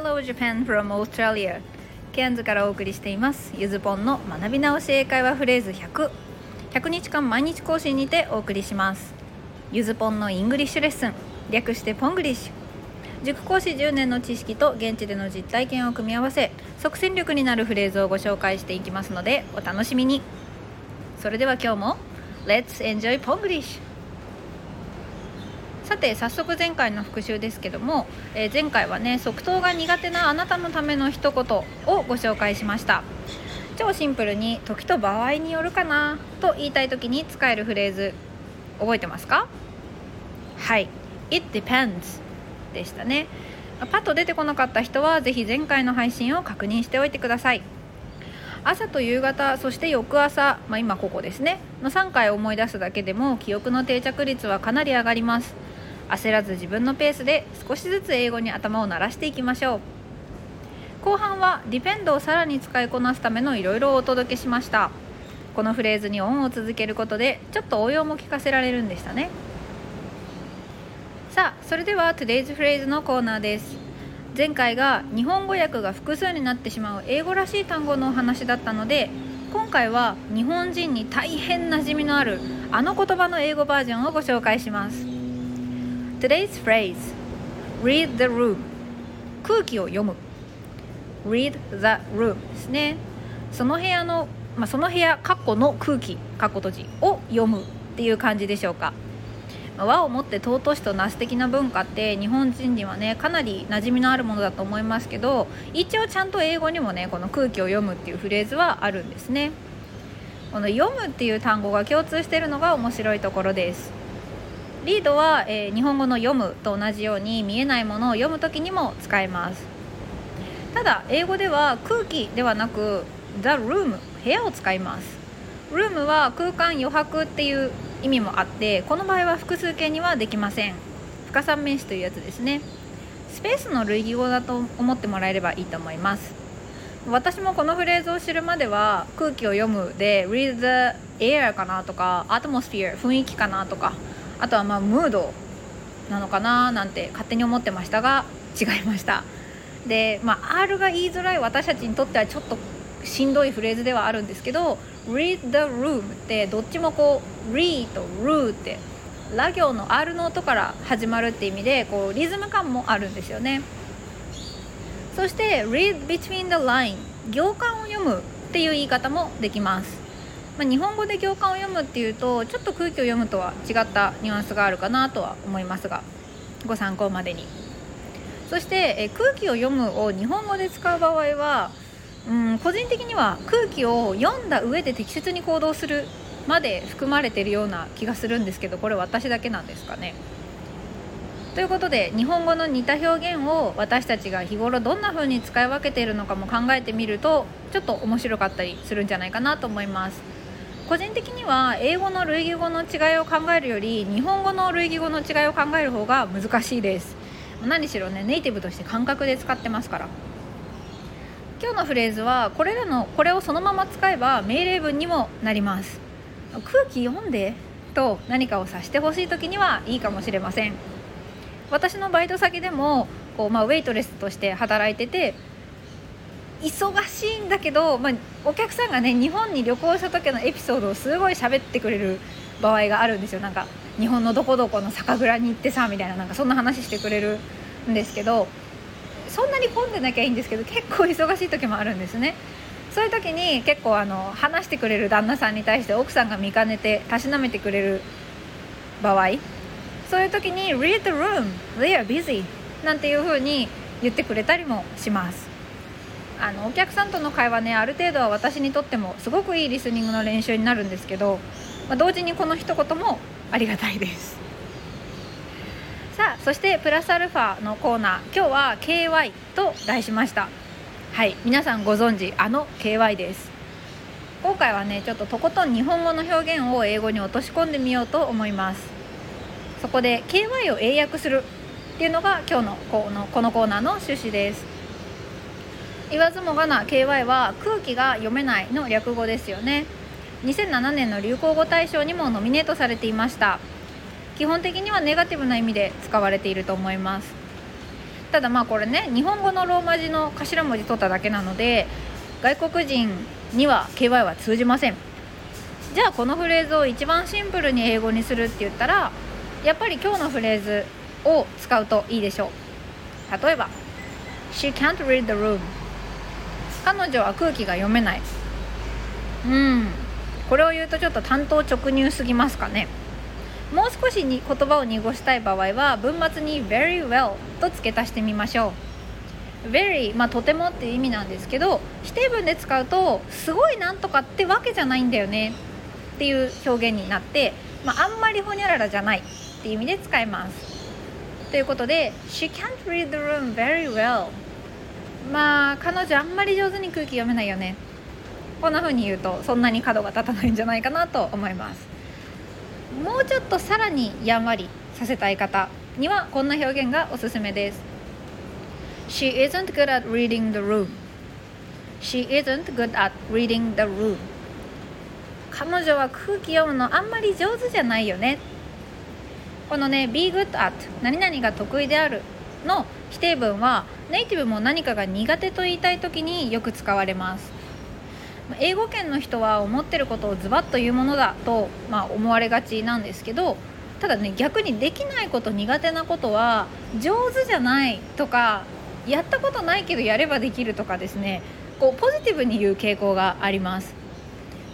Hello Japan from Australia. ケアンズからお送りしています。ゆずぽんの学び直し英会話フレーズ100 100日間毎日更新にてお送りします。ゆずぽんの English lesson。略してポングリッシュ。塾講師10年の知識と現地での実体験を組み合わせ即戦力になるフレーズをご紹介していきますのでお楽しみに。それでは今日も Let's enjoy Ponglish! さて早速前回の復習ですけども、えー、前回はね即答が苦手なあなたのための一言をご紹介しました。超シンプルに時と場合によるかなと言いたい時に使えるフレーズ覚えてますか？はい。It depends でしたね。パッと出てこなかった人は是非前回の配信を確認しておいてください。朝と夕方そして翌朝、まあ、今ここですね。の3回思い出すだけでも記憶の定着率はかなり上がります。焦らず自分のペースで少しずつ英語に頭を慣らしていきましょう。後半はディペンドをさらに使いこなすためのいろいろをお届けしました。このフレーズにオンを続けることでちょっと応用も聞かせられるんでしたね。さあそれでは Today's Phrase のコーナーです。前回が日本語訳が複数になってしまう英語らしい単語のお話だったので今回は日本人に大変馴染みのあるあの言葉の英語バージョンをご紹介します。Today's phrase Read the room. 空気を読む。Read the room ですね。その部屋の、まあ、その部屋括弧の空気括弧閉じを読むっていう感じでしょうか。和をもって尊しとなす的な文化って日本人にはねかなり馴染みのあるものだと思いますけど一応ちゃんと英語にもねこの空気を読むっていうフレーズはあるんですね。この読むっていう単語が共通しているのが面白いところです。リードは、えー、日本語の読むと同じように見えないものを読む時にも使えます。ただ英語では空気ではなく The room 部屋を使います。ルームは空間余白っていう意味もあってこの場合は複数形にはできません。不可算名詞というやつですね。スペースの類義語だと思ってもらえればいいと思います。私もこのフレーズを知るまでは空気を読むで read the air かなとか atmosphere 雰囲気かなとかあとはまあムードなのかななんて勝手に思ってましたが違いました。で、まあ、R が言いづらい私たちにとってはちょっとしんどいフレーズではあるんですけど read the room ってどっちもこう read と ru ってラ行の R の音から始まるって意味でこうリズム感もあるんですよね。そして read between the line 行間を読むっていう言い方もできます。まあ、日本語で行間を読むっていうとちょっと空気を読むとは違ったニュアンスがあるかなとは思いますがご参考までにそしてえ空気を読むを日本語で使う場合はうん個人的には空気を読んだ上で適切に行動するまで含まれているような気がするんですけどこれ私だけなんですかね。ということで日本語の似た表現を私たちが日頃どんな風に使い分けているのかも考えてみるとちょっと面白かったりするんじゃないかなと思います。個人的には英語の類義語の違いを考えるより日本語の類義語の違いを考える方が難しいです。何しろねネイティブとして感覚で使ってますから。今日のフレーズはこれらのこれをそのまま使えば命令文にもなります。空気読んでと何かを察してほしい時にはいいかもしれません。私のバイト先でもこう、まあ、ウェイトレスとして働いてて忙しいんだけど、まあ、お客さんがね日本に旅行した時のエピソードをすごい喋ってくれる場合があるんですよ。なんか日本のどこどこの酒蔵に行ってさみたいななんかそんな話してくれるんですけどそんなに混んでなきゃいいんですけど結構忙しい時もあるんですね。そういう時に結構あの話してくれる旦那さんに対して奥さんが見かねてたしなめてくれる場合そういう時に「read the room they are busy」なんていう風に言ってくれたりもします。あのお客さんとの会話ねある程度は私にとってもすごくいいリスニングの練習になるんですけど、まあ、同時にこの一言もありがたいです。さあそしてプラスアルファのコーナー。今日は KY と題しました。はい皆さんご存知あの KY です。今回はねちょっととことん日本語の表現を英語に落とし込んでみようと思います。そこで KY を英訳するっていうのが今日のこのこのコーナーの趣旨です。言わずもがな KY は空気が読めないの略語ですよね。2007年の流行語大賞にもノミネートされていました。基本的にはネガティブな意味で使われていると思います。ただまあこれね日本語のローマ字の頭文字取っただけなので外国人には KY は通じません。じゃあこのフレーズを一番シンプルに英語にするって言ったらやっぱり今日のフレーズを使うといいでしょう。例えば She can't read the room. 彼女は空気が読めない。うん。これを言うとちょっと担当直入すぎますかね。もう少しに言葉を濁したい場合は文末に very well と付け足してみましょう。very まあとてもっていう意味なんですけど否定文で使うとすごいなんとかってわけじゃないんだよね。っていう表現になって、まあ、あんまりほにゃららじゃないっていう意味で使います。ということで She can't read the room very well まあ彼女あんまり上手に空気読めないよね。こんな風に言うとそんなに角が立たないんじゃないかなと思います。もうちょっとさらにやんわりさせたい方にはこんな表現がおすすめです。She isn't good at reading the room. She isn't good at reading the room. 彼女は空気読むのあんまり上手じゃないよね。このね be good at 何々が得意であるの否定文はネイティブも何かが苦手と言いたい時によく使われます。英語圏の人は思ってることをズバッと言うものだと、まあ、思われがちなんですけどただね逆にできないこと苦手なことは上手じゃないとかやったことないけどやればできるとかですねこうポジティブに言う傾向があります、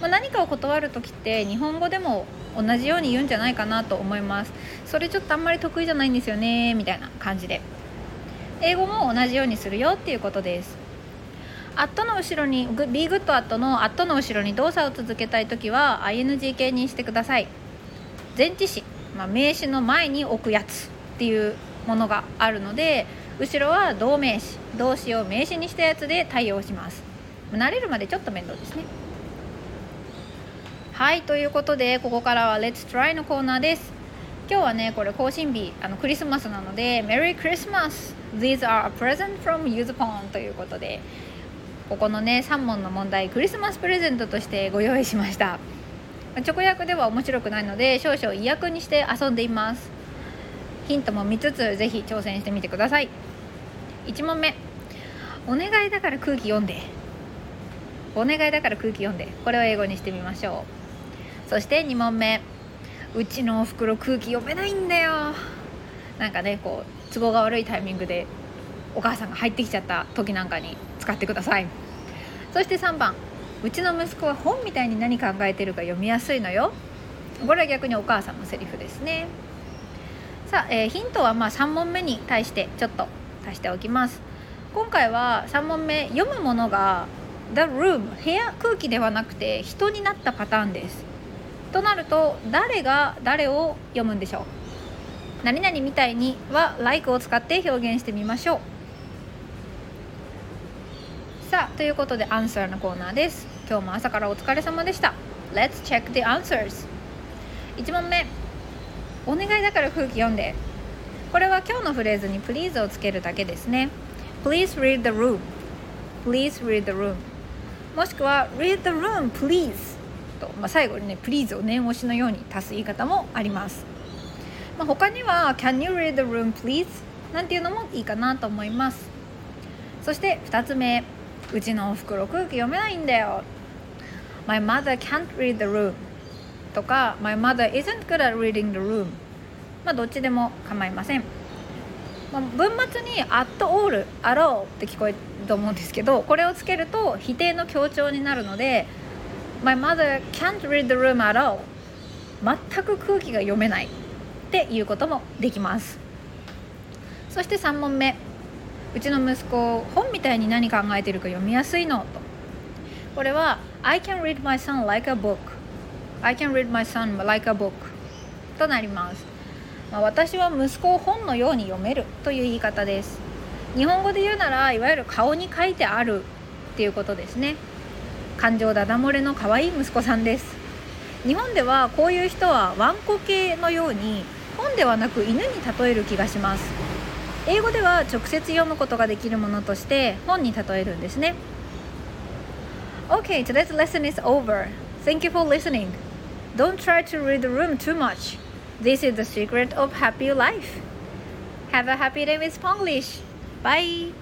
まあ、何かを断る時って日本語でも同じように言うんじゃないかなと思います。それちょっとあんまり得意じゃないんですよねみたいな感じで。英語も同じようにするよっていうことです。アットの後ろに Be good at のアットの後ろに動作を続けたい時は ing 形にしてください。前置詞、まあ、名詞の前に置くやつっていうものがあるので後ろは動名詞動詞を名詞にしたやつで対応します。慣れるまでちょっと面倒ですね。はいということでここからは Let's Try のコーナーです。今日はねこれ更新日あのクリスマスなので Merry Christmas! These are a present from u z p o n ということでここのね3問の問題クリスマスプレゼントとしてご用意しました。直訳では面白くないので少々意訳にして遊んでいます。ヒントも見つつぜひ挑戦してみてください。1問目。お願いだから空気読んで。お願いだから空気読んで。これを英語にしてみましょう。そして2問目。うちのおふくろ空気読めないんだよ。なんかねこう都合が悪いタイミングでお母さんが入ってきちゃった時なんかに使ってください。そして3番うちの息子は本みたいに何考えてるか読みやすいのよ。これは逆にお母さんのセリフですね。さあ、えー、ヒントはまあ3問目に対してちょっと足しておきます。今回は3問目読むものが The room 部屋空気ではなくて人になったパターンです。となると誰が誰を読むんでしょう？何々みたいには like を使って表現してみましょう。さあということでアンサーのコーナーです。今日も朝からお疲れ様でした。Let's check the answers 1問目。お願いだから空気読んで。これは今日のフレーズに please をつけるだけですね。Please read the room Please read the room もしくは read the room please と、まあ、最後にね please を念押しのように足す言い方もあります、まあ、他には can you read the room please? なんていうのもいいかなと思います。そして2つ目うちのおふくろ空気読めないんだよ。My mother can't read the room. とか My mother isn't good at reading the room. まあどっちでも構いません、まあ、文末に at all at all って聞こえると思うんですけどこれをつけると否定の強調になるので My mother can't read the room at all. 全く空気が読めないっていうこともできます。そして3問目。うちの息子本みたいに何考えてるか読みやすいのと。これは I can read my son like a book. I can read my son like a book. となります、まあ、私は息子を本のように読めるという言い方です。日本語で言うならいわゆる顔に書いてあるっていうことですね。感情ダダ漏れの可愛い息子さんです日本ではこういう人はワンコ系のように本ではなく犬に例える気がします英語では直接読むことができるものとして本に例えるんですね Okay, today's lesson is over. Thank you for listening. Don't try to read the room too much. This is the secret of happy life. Have a happy day with Spanglish. バイ